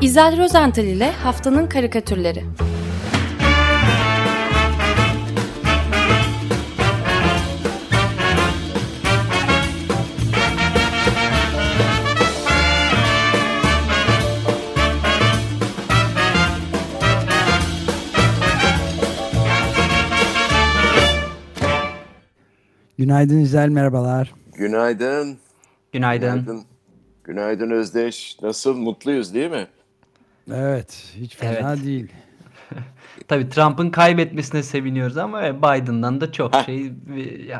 İzel Rozental ile Haftanın Karikatürleri Günaydın İzel, merhabalar. Günaydın. Günaydın. Günaydın. Günaydın Özdeş. Nasıl? Mutluyuz değil mi? Evet, hiç fena Evet. değil. Tabii Trump'ın kaybetmesine seviniyoruz ama Biden'dan da çok şey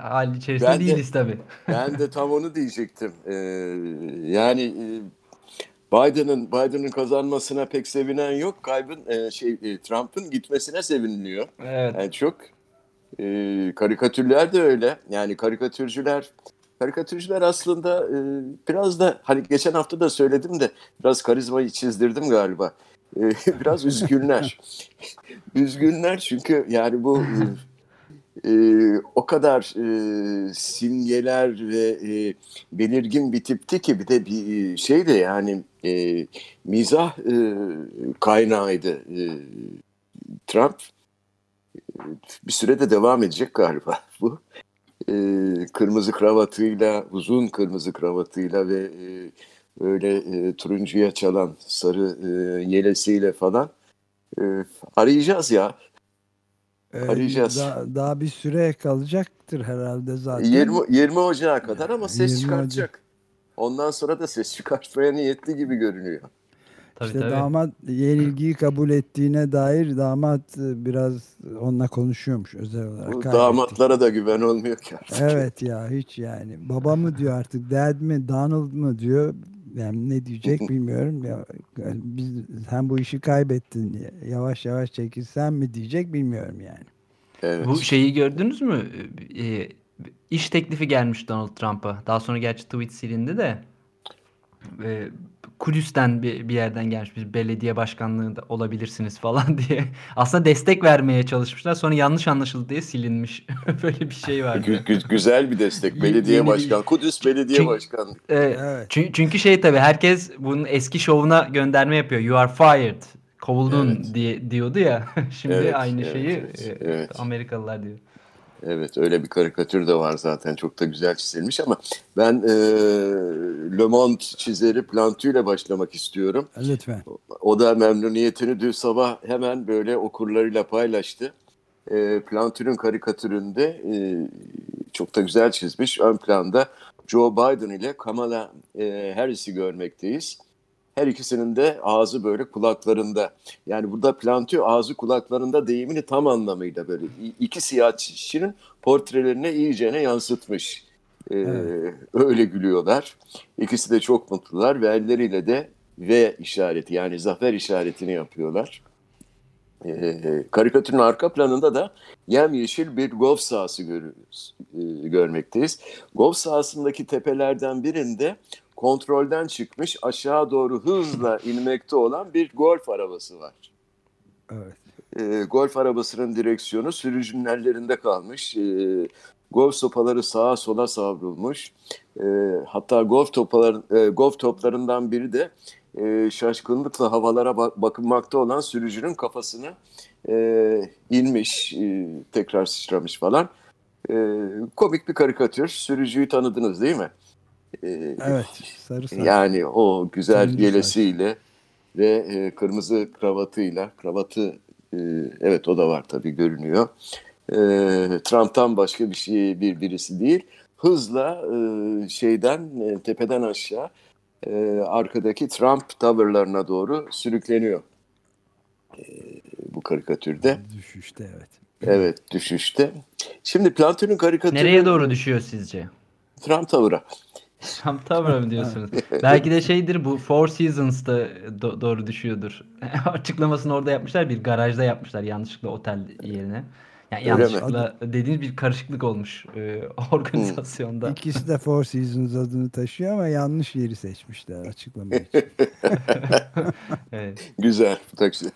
hal içerisinde Ben de- değiliz tabii. Ben de tam onu diyecektim. Ee, yani e, Biden'ın Biden'ın kazanmasına pek sevinen yok. Kaybın e, şey e, Trump'ın gitmesine seviniliyor. Evet. Yani çok e, karikatürler de öyle. Yani karikatürcüler karikatürcüler aslında e, biraz da hani geçen hafta da söyledim de biraz karizmayı çizdirdim galiba. E, biraz üzgünler. üzgünler çünkü yani bu e, e, o kadar e, simgeler ve e, belirgin bir tipti ki bir de bir şey de yani e, mizah e, kaynağıydı e, Trump bir sürede devam edecek galiba bu. Ee, kırmızı kravatıyla, uzun kırmızı kravatıyla ve e, öyle e, turuncuya çalan sarı e, yelesiyle falan e, arayacağız ya. Ee, Arayacağız. Daha, daha bir süre kalacaktır herhalde zaten. 20, 20 Ocağı kadar ama ses 20 çıkartacak. Ondan sonra da ses çıkartmaya niyetli gibi görünüyor. Tabii İşte tabii. damat yenilgiyi kabul ettiğine dair damat e, biraz onunla konuşuyormuş özel olarak. Bu damatlara da güven olmuyor ki artık. Evet ya hiç yani. Baba mı diyor artık, dad mi, Donald mı diyor. Yani ne diyecek bilmiyorum. Ya, biz, sen bu işi kaybettin. Yavaş yavaş çekilsen mi diyecek bilmiyorum yani. Evet. Bu şeyi gördünüz mü? Ee, iş teklifi gelmiş Donald Trump'a. Daha sonra gerçi tweet silindi de. Ee, Kudüs'ten bir, bir yerden gelmiş. Bir belediye başkanlığında olabilirsiniz falan diye. Aslında destek vermeye çalışmışlar. Sonra yanlış anlaşıldı diye silinmiş. Böyle bir şey. Gü- gü- güzel bir destek. Ye- Belediye yeni bir- başkan. Kudüs Belediye Çünkü- Başkanlığı. Ee, Evet. çünkü, çünkü şey tabii herkes bunun eski şovuna gönderme yapıyor. You are fired. Kovuldun Evet. diye diyordu ya. Şimdi Evet, aynı evet, şeyi evet, e, evet. Amerikalılar diyor. Evet öyle bir karikatür de var zaten çok da güzel çizilmiş ama ben e, Le Monde çizeri Plantu ile başlamak istiyorum. Lütfen. O da memnuniyetini dün sabah hemen böyle okurlarıyla paylaştı. E, Plantu'nun karikatüründe e, çok da güzel çizmiş. Ön planda Joe Biden ile Kamala e, Harris'i görmekteyiz. Her ikisinin de ağzı böyle kulaklarında. Yani burada Plantu ağzı kulaklarında deyimini tam anlamıyla böyle iki siyasetçinin portrelerini iyicene yansıtmış. Ee, Evet. Öyle gülüyorlar. İkisi de çok mutlular ve elleriyle de V işareti yani zafer işaretini yapıyorlar. Ee, karikatürün arka planında da yemyeşil bir golf sahası görüyoruz, e, görmekteyiz. Golf sahasındaki tepelerden birinde kontrolden çıkmış aşağı doğru hızla inmekte olan bir golf arabası var. Evet. E, golf arabasının direksiyonu sürücünün ellerinde kalmış. E, golf sopaları sağa sola savrulmuş. E, hatta golf topalar, e, golf toplarından biri de e, şaşkınlıkla havalara ba- bakınmakta olan sürücünün kafasına e, inmiş, e, tekrar sıçramış falan. E, komik bir karikatür. Sürücüyü tanıdınız değil mi? Evet. Sarı saç. yani o güzel Turuncu yelesiyle ve e, kırmızı kravatıyla, kravatı e, evet o da var tabii görünüyor. E, Trump'tan başka bir şey bir birisi değil. Hızla e, şeyden e, tepeden aşağı e, arkadaki Trump tavırlarına doğru sürükleniyor. E, bu karikatürde. Düşüşte evet. Evet düşüşte. Şimdi Platon'un karikatürü Nereye doğru düşüyor sizce? Trump tavıra. Trump Tower'a mı diyorsunuz? Belki de şeydir bu Four Seasons'ta do- doğru düşüyordur. Açıklamasını orada yapmışlar. Bir garajda yapmışlar yanlışlıkla otel yerine. Yani yanlışlıkla dediğiniz bir karışıklık olmuş e, organizasyonda. İkisi de Four Seasons adını taşıyor ama yanlış yeri seçmişler açıklama için. Evet. Güzel. Güzel.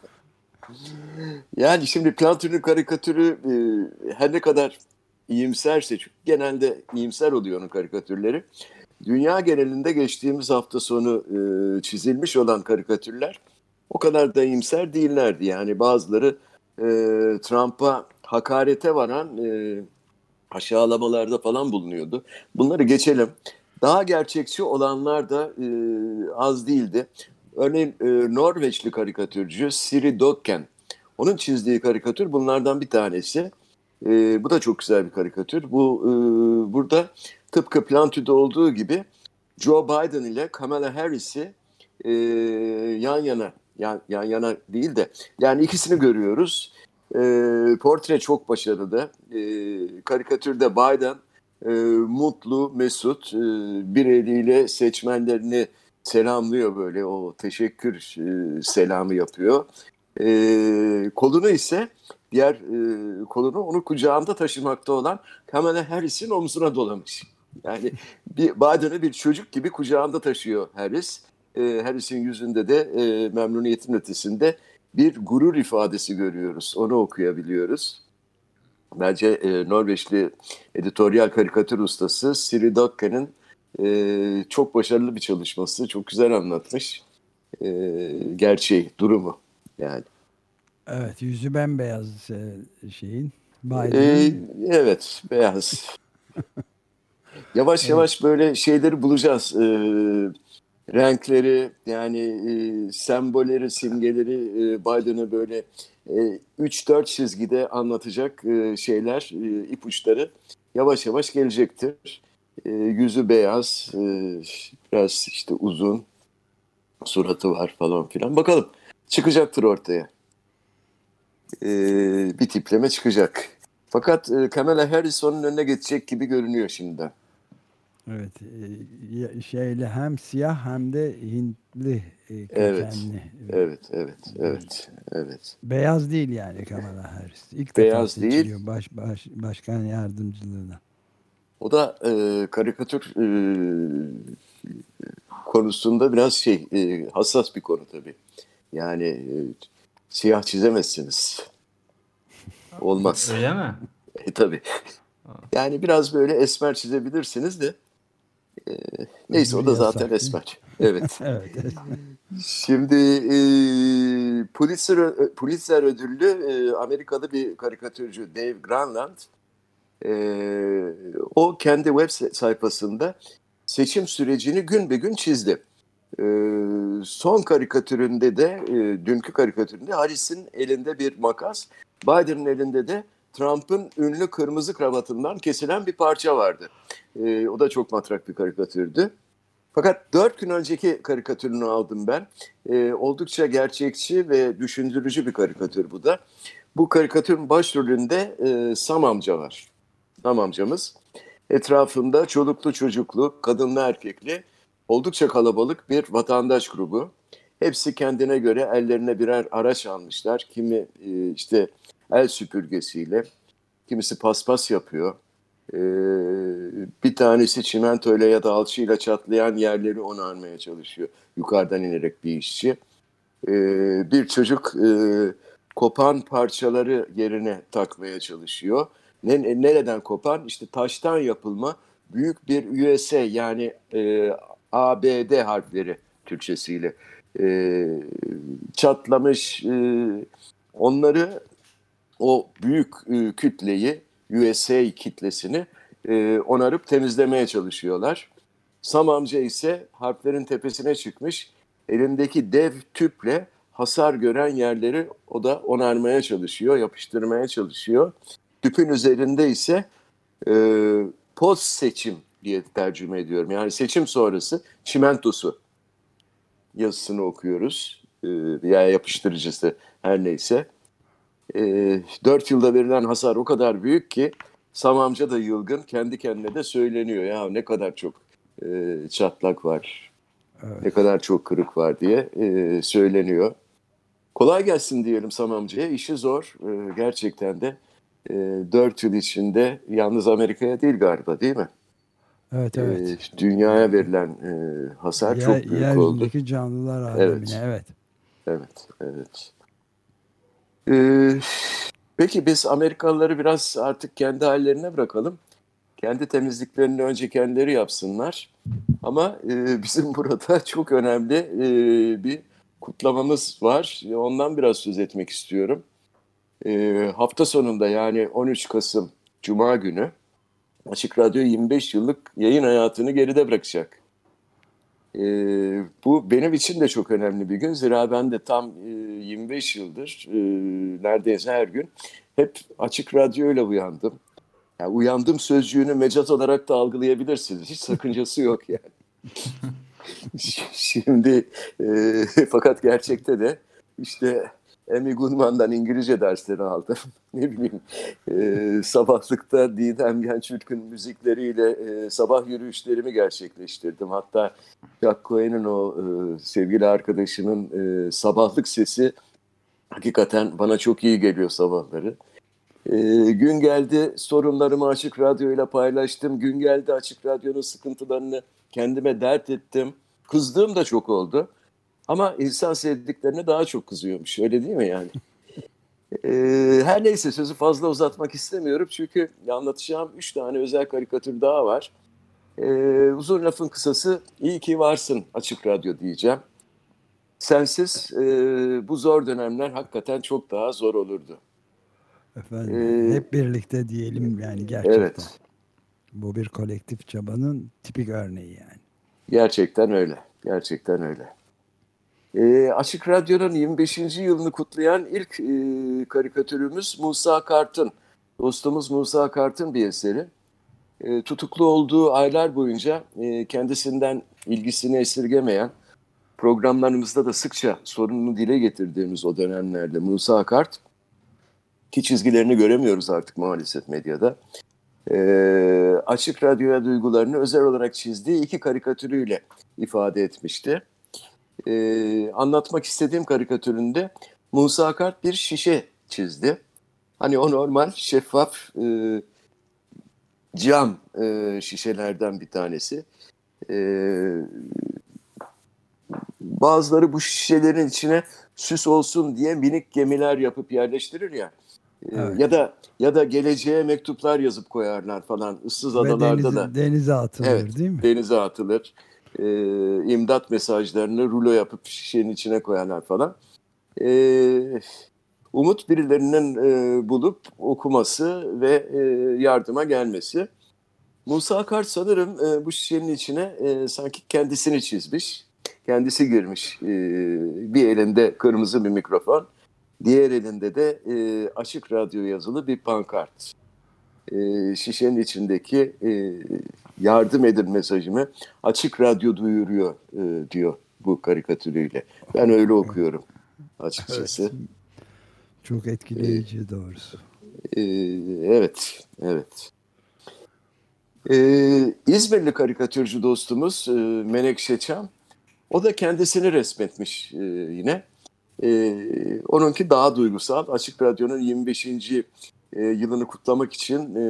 Yani şimdi Platon'un karikatürü e, her ne kadar iyimserse çünkü genelde iyimser oluyor onun karikatürleri. Dünya genelinde geçtiğimiz hafta sonu e, çizilmiş olan karikatürler o kadar da iyimser değillerdi. Yani bazıları e, Trump'a hakarete varan e, aşağılamalarda falan bulunuyordu. Bunları geçelim. Daha gerçekçi olanlar da e, az değildi. Örneğin e, Norveçli karikatürcü Siri Dokken. Onun çizdiği karikatür bunlardan bir tanesi. E, bu da çok güzel bir karikatür. Bu e, burada tıpkı Plantu'da olduğu gibi Joe Biden ile Kamala Harris'i e, yan yana yan, yan yana değil de yani ikisini görüyoruz. E, portre çok başarılı. E, karikatürde Biden e, mutlu, mesut e, bir eliyle seçmenlerini selamlıyor böyle o teşekkür e, selamı yapıyor. E, kolunu ise diğer e, kolunu onu kucağında taşımakta olan Kamala Harris'in omzuna dolamış. Yani bir Biden'ı bir çocuk gibi kucağında taşıyor Harris. E, Harris'in yüzünde de e, memnuniyetin ötesinde bir gurur ifadesi görüyoruz. Onu okuyabiliyoruz. Bence e, Norveçli editoryal karikatür ustası Siri Dokken'in e, çok başarılı bir çalışması. Çok güzel anlatmış e, gerçeği, durumu yani. Evet, yüzü bembeyaz e, şeyin. Ee, evet, beyaz. yavaş evet. yavaş böyle şeyleri bulacağız. Ee, renkleri yani e, sembolleri, simgeleri e, Biden'ı böyle e, 3-4 çizgide anlatacak e, şeyler, e, ipuçları yavaş yavaş gelecektir. E, yüzü beyaz, e, biraz işte uzun, suratı var falan filan. Bakalım çıkacaktır ortaya. E, bir tipleme çıkacak. Fakat e, Kamala Harris onun önüne geçecek gibi görünüyor şimdiden. Evet, e, şeyle hem siyah hem de Hintli e, kökenli. Evet, evet, evet, evet, evet. Beyaz değil yani Kamala Harris. İlk Beyaz defa değil. Baş, baş, başkan yardımcılığına. O da e, karikatür e, konusunda biraz şey e, hassas bir konu tabii. Yani e, siyah çizemezsiniz. Olmaz. Öyle mi? E, tabii. Yani biraz böyle esmer çizebilirsiniz de neyse o da zaten esmer. Evet. evet. Şimdi e, Pulitzer, Pulitzer ödüllü e, Amerikalı bir karikatürcü Dave Granland e, o kendi web sayfasında seçim sürecini gün be gün çizdi. E, son karikatüründe de, e, dünkü karikatüründe Harris'in elinde bir makas, Biden'ın elinde de Trump'ın ünlü kırmızı kravatından kesilen bir parça vardı. E, o da çok matrak bir karikatürdü. Fakat dört gün önceki karikatürünü aldım ben. E, oldukça gerçekçi ve düşündürücü bir karikatür bu da. Bu karikatürün başrolünde e, Sam amca var. Sam amcamız. Etrafında çoluklu çocuklu, kadınlı erkekli oldukça kalabalık bir vatandaş grubu. Hepsi kendine göre ellerine birer araç almışlar. Kimi e, işte el süpürgesiyle, kimisi paspas yapıyor. Ee, bir tanesi çimentoyla ya da alçıyla çatlayan yerleri onarmaya çalışıyor. Yukarıdan inerek bir işçi. Ee, bir çocuk e, kopan parçaları yerine takmaya çalışıyor. Ne, nereden kopan? İşte taştan yapılma büyük bir USA yani e, ABD harfleri Türkçesiyle e, çatlamış e, onları o büyük e, kütleyi USA kitlesini e, onarıp temizlemeye çalışıyorlar. Sam amca ise harplerin tepesine çıkmış elindeki dev tüple hasar gören yerleri o da onarmaya çalışıyor, yapıştırmaya çalışıyor. Tüpün üzerinde ise e, post seçim diye tercüme ediyorum. Yani seçim sonrası çimentosu yazısını okuyoruz. E, veya yapıştırıcısı her neyse e, ee, 4 yılda verilen hasar o kadar büyük ki Sam amca da yılgın kendi kendine de söyleniyor. Ya ne kadar çok e, çatlak var, evet. ne kadar çok kırık var diye e, söyleniyor. Kolay gelsin diyelim Sam amcaya. İşi zor e, gerçekten de. E, 4 yıl içinde yalnız Amerika'ya değil galiba değil mi? Evet evet. E, dünyaya verilen e, hasar Yer, çok büyük yeryüzündeki oldu. Yeryüzündeki canlılar alemine evet. Evet, evet. evet. Ee, peki biz Amerikalıları biraz artık kendi hallerine bırakalım. Kendi temizliklerini önce kendileri yapsınlar. Ama e, bizim burada çok önemli e, bir kutlamamız var. Ondan biraz söz etmek istiyorum. E, hafta sonunda yani 13 Kasım Cuma günü Açık Radyo 25 yıllık yayın hayatını geride bırakacak. E, bu benim için de çok önemli bir gün. Zira ben de tam e, 25 yıldır e, neredeyse her gün hep Açık Radyo ile uyandım. Yani uyandım sözcüğünü mecaz olarak da algılayabilirsiniz. Hiç sakıncası yok yani. Şimdi e, fakat gerçekte de işte Amy Goodman'dan İngilizce dersleri aldım. ne bileyim e, sabahlıkta Didem Gençürk'ün müzikleriyle e, sabah yürüyüşlerimi gerçekleştirdim. Hatta Jack Cohen'in o e, sevgili arkadaşının e, sabahlık sesi hakikaten bana çok iyi geliyor sabahları. E, gün geldi sorunlarımı Açık Radyo ile paylaştım. Gün geldi Açık Radyo'nun sıkıntılarını kendime dert ettim. Kızdığım da çok oldu. Ama insan sevdiklerine daha çok kızıyormuş. Öyle değil mi yani? ee, her neyse sözü fazla uzatmak istemiyorum. Çünkü anlatacağım üç tane özel karikatür daha var. Ee, uzun lafın kısası iyi ki varsın Açık Radyo diyeceğim. Sensiz e, bu zor dönemler hakikaten çok daha zor olurdu. Efendim ee, hep birlikte diyelim yani gerçekten. Evet. Bu bir kolektif çabanın tipik örneği yani. Gerçekten öyle. Gerçekten öyle. E, Açık Radyo'nun 25. yılını kutlayan ilk e, karikatürümüz Musa Kart'ın. Dostumuz Musa Kart'ın bir eseri. E, tutuklu olduğu aylar boyunca e, kendisinden ilgisini esirgemeyen, programlarımızda da sıkça sorununu dile getirdiğimiz o dönemlerde Musa Kart, ki çizgilerini göremiyoruz artık maalesef medyada, e, Açık Radyo'ya duygularını özel olarak çizdiği iki karikatürüyle ifade etmişti e, anlatmak istediğim karikatüründe Musa Kart bir şişe çizdi. Hani o normal şeffaf e, cam e, şişelerden bir tanesi. E, bazıları bu şişelerin içine süs olsun diye minik gemiler yapıp yerleştirir ya. Evet. Ya da ya da geleceğe mektuplar yazıp koyarlar falan ıssız adalarda denize, da. Denize atılır evet, değil mi? Denize atılır e, imdat mesajlarını rulo yapıp şişenin içine koyanlar falan. E, umut birilerinin e, bulup okuması ve e, yardıma gelmesi. Musa Kart sanırım e, bu şişenin içine e, sanki kendisini çizmiş. Kendisi girmiş. E, bir elinde kırmızı bir mikrofon. Diğer elinde de e, açık radyo yazılı bir pankart. E, şişenin içindeki e, yardım edin mesajımı açık radyo duyuruyor e, diyor bu karikatürüyle. Ben öyle okuyorum açıkçası. Evet. Çok etkileyici ee, doğrusu. E, evet, evet. Ee, İzmirli karikatürcü dostumuz e, Menekşe Çam, o da kendisini resmetmiş e, yine. E, onunki daha duygusal. Açık Radyo'nun 25. E, yılını kutlamak için e,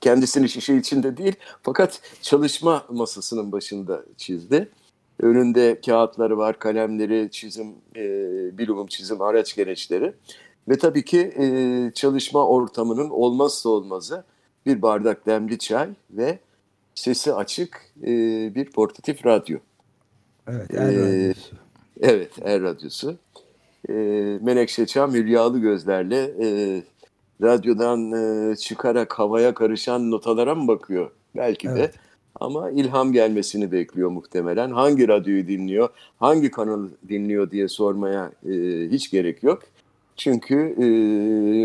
kendisini şişe içinde değil fakat çalışma masasının başında çizdi. Önünde kağıtları var, kalemleri, çizim, e, bilumum çizim araç gereçleri ve tabii ki e, çalışma ortamının olmazsa olmazı bir bardak demli çay ve sesi açık e, bir portatif radyo. Evet, er e, radyosu. Evet, er radyosu. E, Menekşe Çam hülyalı gözlerle e, radyodan e, çıkarak havaya karışan notalara mı bakıyor? Belki evet. de. Ama ilham gelmesini bekliyor muhtemelen. Hangi radyoyu dinliyor, hangi kanalı dinliyor diye sormaya e, hiç gerek yok. Çünkü e,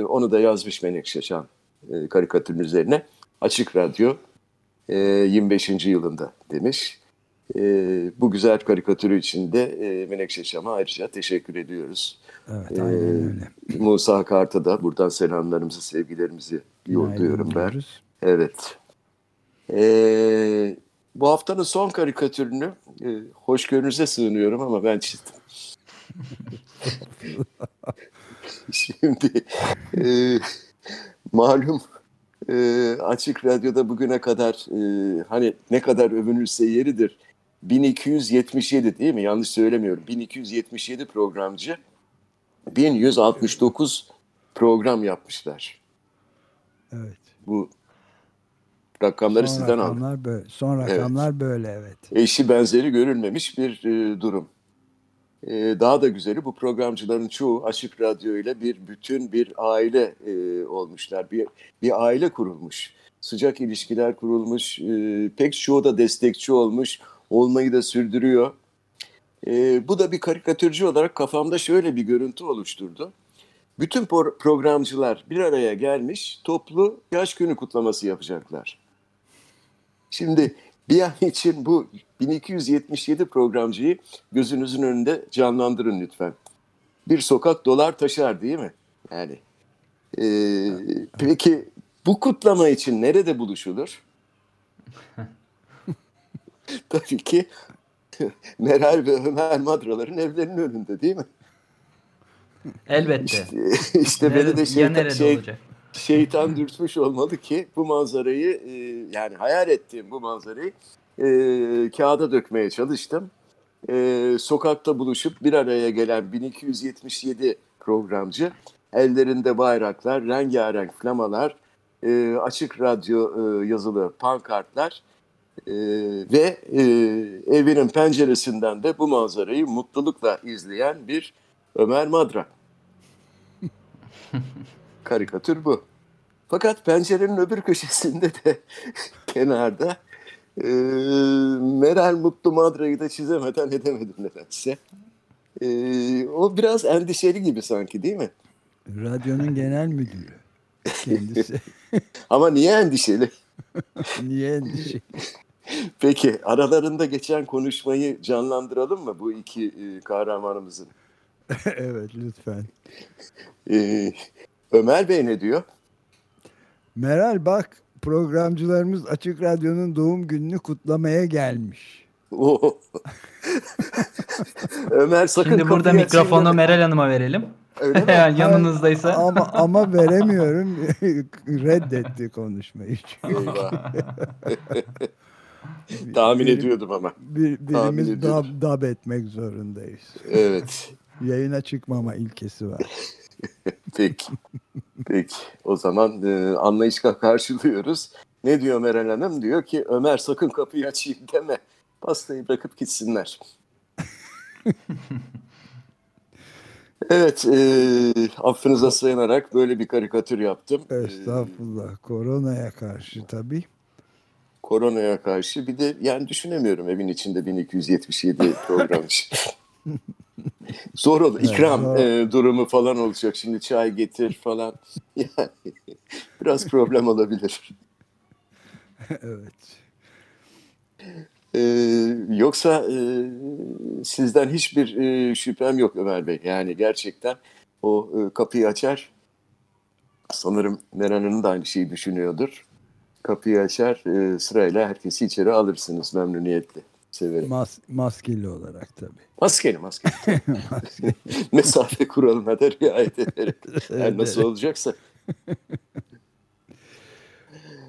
onu da yazmış Menekşe Şan e, karikatürün üzerine. Açık Radyo e, 25. yılında demiş. E, bu güzel karikatürü için de e, Menekşe Şam'a ayrıca teşekkür ediyoruz. Evet, aynen öyle. Musa Kart'a da buradan selamlarımızı, sevgilerimizi yolluyorum ben. Evet. Ee, bu haftanın son karikatürünü e, hoşgörünüze sığınıyorum ama ben çizdim. Şimdi e, malum e, Açık Radyo'da bugüne kadar e, hani ne kadar övünülse yeridir. 1277 değil mi? Yanlış söylemiyorum. 1277 programcı 1169 program yapmışlar. Evet. Bu rakamları son sizden rakamlar aldım. Böyle, son rakamlar evet. böyle evet. Eşi benzeri görülmemiş bir e, durum. E, daha da güzeli bu programcıların çoğu Açık Radyo ile bir bütün bir aile e, olmuşlar. Bir, bir aile kurulmuş. Sıcak ilişkiler kurulmuş. E, pek çoğu da destekçi olmuş. Olmayı da sürdürüyor. E, bu da bir karikatürcü olarak kafamda şöyle bir görüntü oluşturdu. Bütün pro- programcılar bir araya gelmiş toplu yaş günü kutlaması yapacaklar. Şimdi bir an için bu 1277 programcıyı gözünüzün önünde canlandırın lütfen. Bir sokak dolar taşar değil mi? Yani e, peki bu kutlama için nerede buluşulur? Tabii ki Meral ve Ömer Madraların evlerinin önünde değil mi? Elbette. İşte, işte beni Nerede- de ya şeytan, şey, olacak? şeytan dürtmüş olmalı ki bu manzarayı e, yani hayal ettiğim bu manzarayı e, kağıda dökmeye çalıştım. E, sokakta buluşup bir araya gelen 1277 programcı ellerinde bayraklar, rengarenk flamalar, e, açık radyo e, yazılı pankartlar e, ve e, evinin penceresinden de bu manzarayı mutlulukla izleyen bir Ömer Madra. Karikatür bu. Fakat pencerenin öbür köşesinde de kenarda e, Meral Mutlu Madra'yı da çizemeden edemedim nedense. E, o biraz endişeli gibi sanki değil mi? Radyonun genel müdürü kendisi. Ama niye endişeli? Niye endişe? Peki aralarında geçen konuşmayı canlandıralım mı bu iki e, kahramanımızın? evet lütfen. E, Ömer Bey ne diyor? Meral bak programcılarımız Açık Radyo'nun doğum gününü kutlamaya gelmiş. Ömer sakın Şimdi burada mikrofonu. Meral Hanım'a verelim. Öyle mi? Yanınızdaysa. Ama ama veremiyorum. Reddetti konuşmayı. Tahmin Bir- ediyordum ama. Bir, birimiz dab, dab etmek zorundayız. Evet. Yayına çıkmama ilkesi var. Peki. Peki. O zaman e, anlayışla karşılıyoruz. Ne diyor Meral Hanım? Diyor ki Ömer sakın kapıyı açayım deme. Pastayı bırakıp gitsinler. Evet. E, affınıza sığınarak böyle bir karikatür yaptım. E, Estağfurullah. Koronaya karşı tabii. koronaya karşı bir de yani düşünemiyorum evin içinde 1277 programcı. Zor olur. Evet, İkram zor. e, durumu falan olacak. Şimdi çay getir falan. Yani biraz problem olabilir. evet. Ee, yoksa e, sizden hiçbir e, şüphem yok Ömer Bey. Yani gerçekten o e, kapıyı açar. Sanırım Meral Hanım da aynı şeyi düşünüyordur. Kapıyı açar e, sırayla herkesi içeri alırsınız memnuniyetle. Severim. Mas maskeli olarak tabii. Maskeli maskeli. Maskeli. Mesafe kuralına da riayet ederek. Evet, nasıl olacaksa.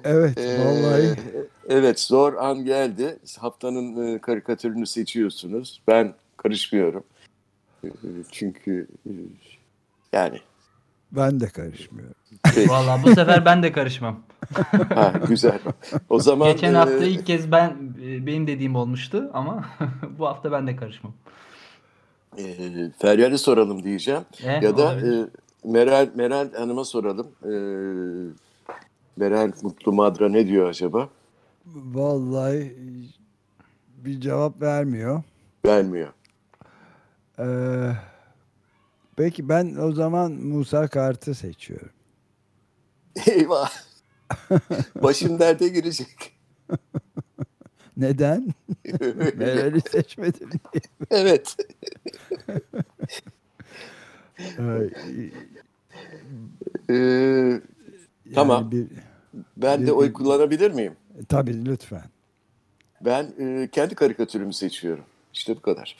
Evet Ee, vallahi Evet zor an geldi. Haftanın e, karikatürünü seçiyorsunuz. Ben karışmıyorum. E, Çünkü e, yani ben de karışmıyorum. Vallahi bu sefer ben de karışmam. ha, güzel. O zaman Geçen e, hafta ilk kez ben e, benim dediğim olmuştu ama bu hafta ben de karışmam. e, Feryal'e soralım diyeceğim. E, ya da olabilir. e, Meral Meral Hanım'a soralım. E, Meral Mutlu Madra ne diyor acaba? Vallahi bir cevap vermiyor. Vermiyor. Ee, peki ben o zaman Musa Kart'ı seçiyorum. Eyvah. Başım derde girecek. Neden? Meral'i seçmedim diye. evet. Ee, yani Tamam. Bir, ben Bir- de oy kullanabilir miyim? Tabii lütfen. Ben e, kendi karikatürümü seçiyorum. İşte bu kadar.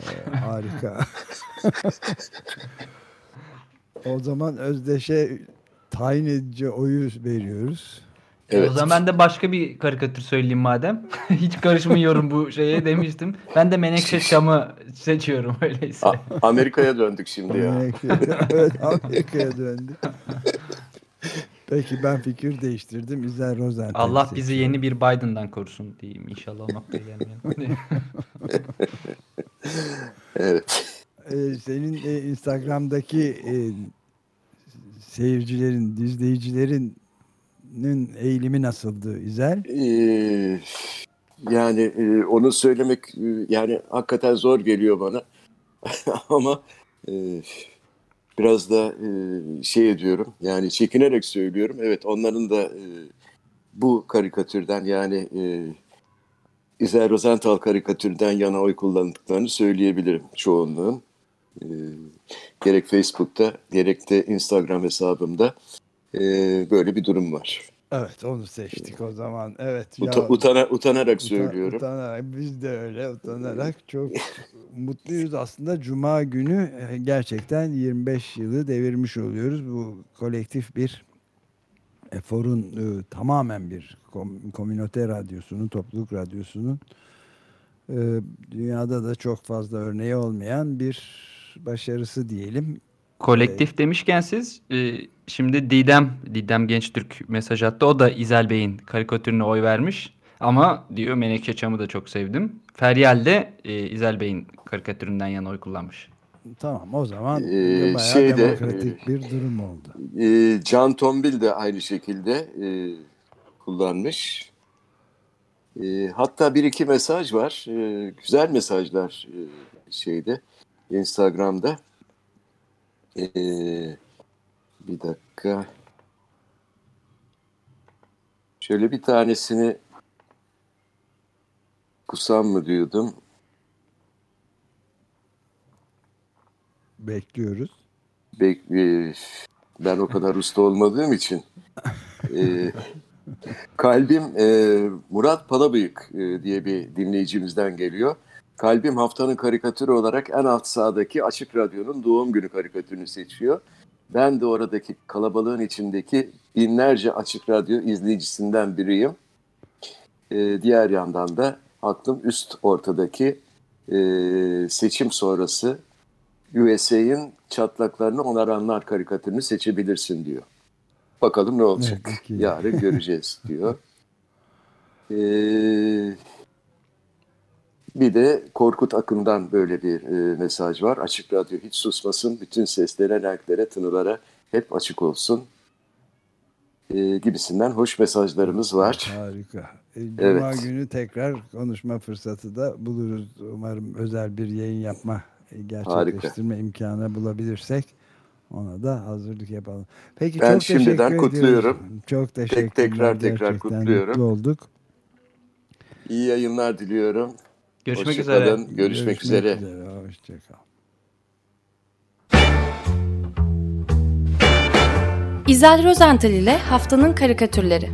Ee, harika. o zaman Özdeş'e tayin edici oyu veriyoruz. Evet. O zaman ben de başka bir karikatür söyleyeyim madem. Hiç karışmıyorum bu şeye demiştim. Ben de Menekşe Şam'ı seçiyorum öyleyse. A- Amerika'ya döndük şimdi ya. Evet Amerika'ya döndü. Peki ben fikir değiştirdim. İzel Rosenthal. Allah bizi yeni bir Biden'dan korusun diyeyim inşallah o noktaya gelmeyelim. Evet. Instagram'daki e, seyircilerin, izleyicilerin eğilimi nasıldı İzel? Ee, yani e, onu söylemek e, yani hakikaten zor geliyor bana. Ama e, biraz da e, şey ediyorum yani çekinerek söylüyorum. Evet onların da e, bu karikatürden yani e, İzel Rosenthal karikatürden yana oy kullandıklarını söyleyebilirim çoğunluğun. E, gerek Facebook'ta gerek de Instagram hesabımda e, böyle bir durum var. Evet onu seçtik o zaman. Evet. Uta, ya, utana, utanarak utan, söylüyorum. Utanarak biz de öyle utanarak çok mutluyuz aslında. Cuma günü e, gerçekten 25 yılı devirmiş oluyoruz. Bu kolektif bir eforun e, tamamen bir kom, komünote radyosunun, topluluk radyosunun e, dünyada da çok fazla örneği olmayan bir başarısı diyelim. Kolektif ee, demişken siz e, şimdi Didem, Didem Gençtürk mesaj attı. O da İzel Bey'in karikatürüne oy vermiş. Ama diyor Menekşe Çam'ı da çok sevdim. Feryal de e, İzel Bey'in karikatüründen yana oy kullanmış. Tamam o zaman ee, bayağı şeyde, demokratik e, bir durum oldu. E, Can Tombil de aynı şekilde e, kullanmış. E, hatta bir iki mesaj var. E, güzel mesajlar e, şeyde Instagram'da. E, bir dakika. Şöyle bir tanesini kusam mı diyordum. Bekliyoruz. Bek ben o kadar usta olmadığım için e, kalbim e, Murat Palabıyık e, diye bir dinleyicimizden geliyor. Kalbim haftanın karikatürü olarak en alt sağdaki Açık Radyo'nun doğum günü karikatürünü seçiyor. Ben de oradaki kalabalığın içindeki binlerce Açık Radyo izleyicisinden biriyim. E, diğer yandan da aklım üst ortadaki e, seçim sonrası USA'ın çatlaklarını onaranlar karikatürünü seçebilirsin diyor. Bakalım ne olacak. Evet, Yarın göreceğiz diyor. Ee, bir de Korkut Akın'dan böyle bir e, mesaj var. Açık Radyo hiç susmasın. Bütün seslere, renklere, tınılara hep açık olsun. E, gibisinden hoş mesajlarımız var. Harika. E, Cuma evet. günü tekrar konuşma fırsatı da buluruz. Umarım özel bir yayın yapma gerçekleştirme Harika. imkanı bulabilirsek ona da hazırlık yapalım. Peki ben çok şimdiden kutluyorum. Çok teşekkür Tek, tekrar tekrar kutluyorum. Mutlu olduk. İyi yayınlar diliyorum. Görüşmek üzere. Görüşmek, Görüşmek üzere. üzere. Hoşçakal. İzel Rozental ile Haftanın Karikatürleri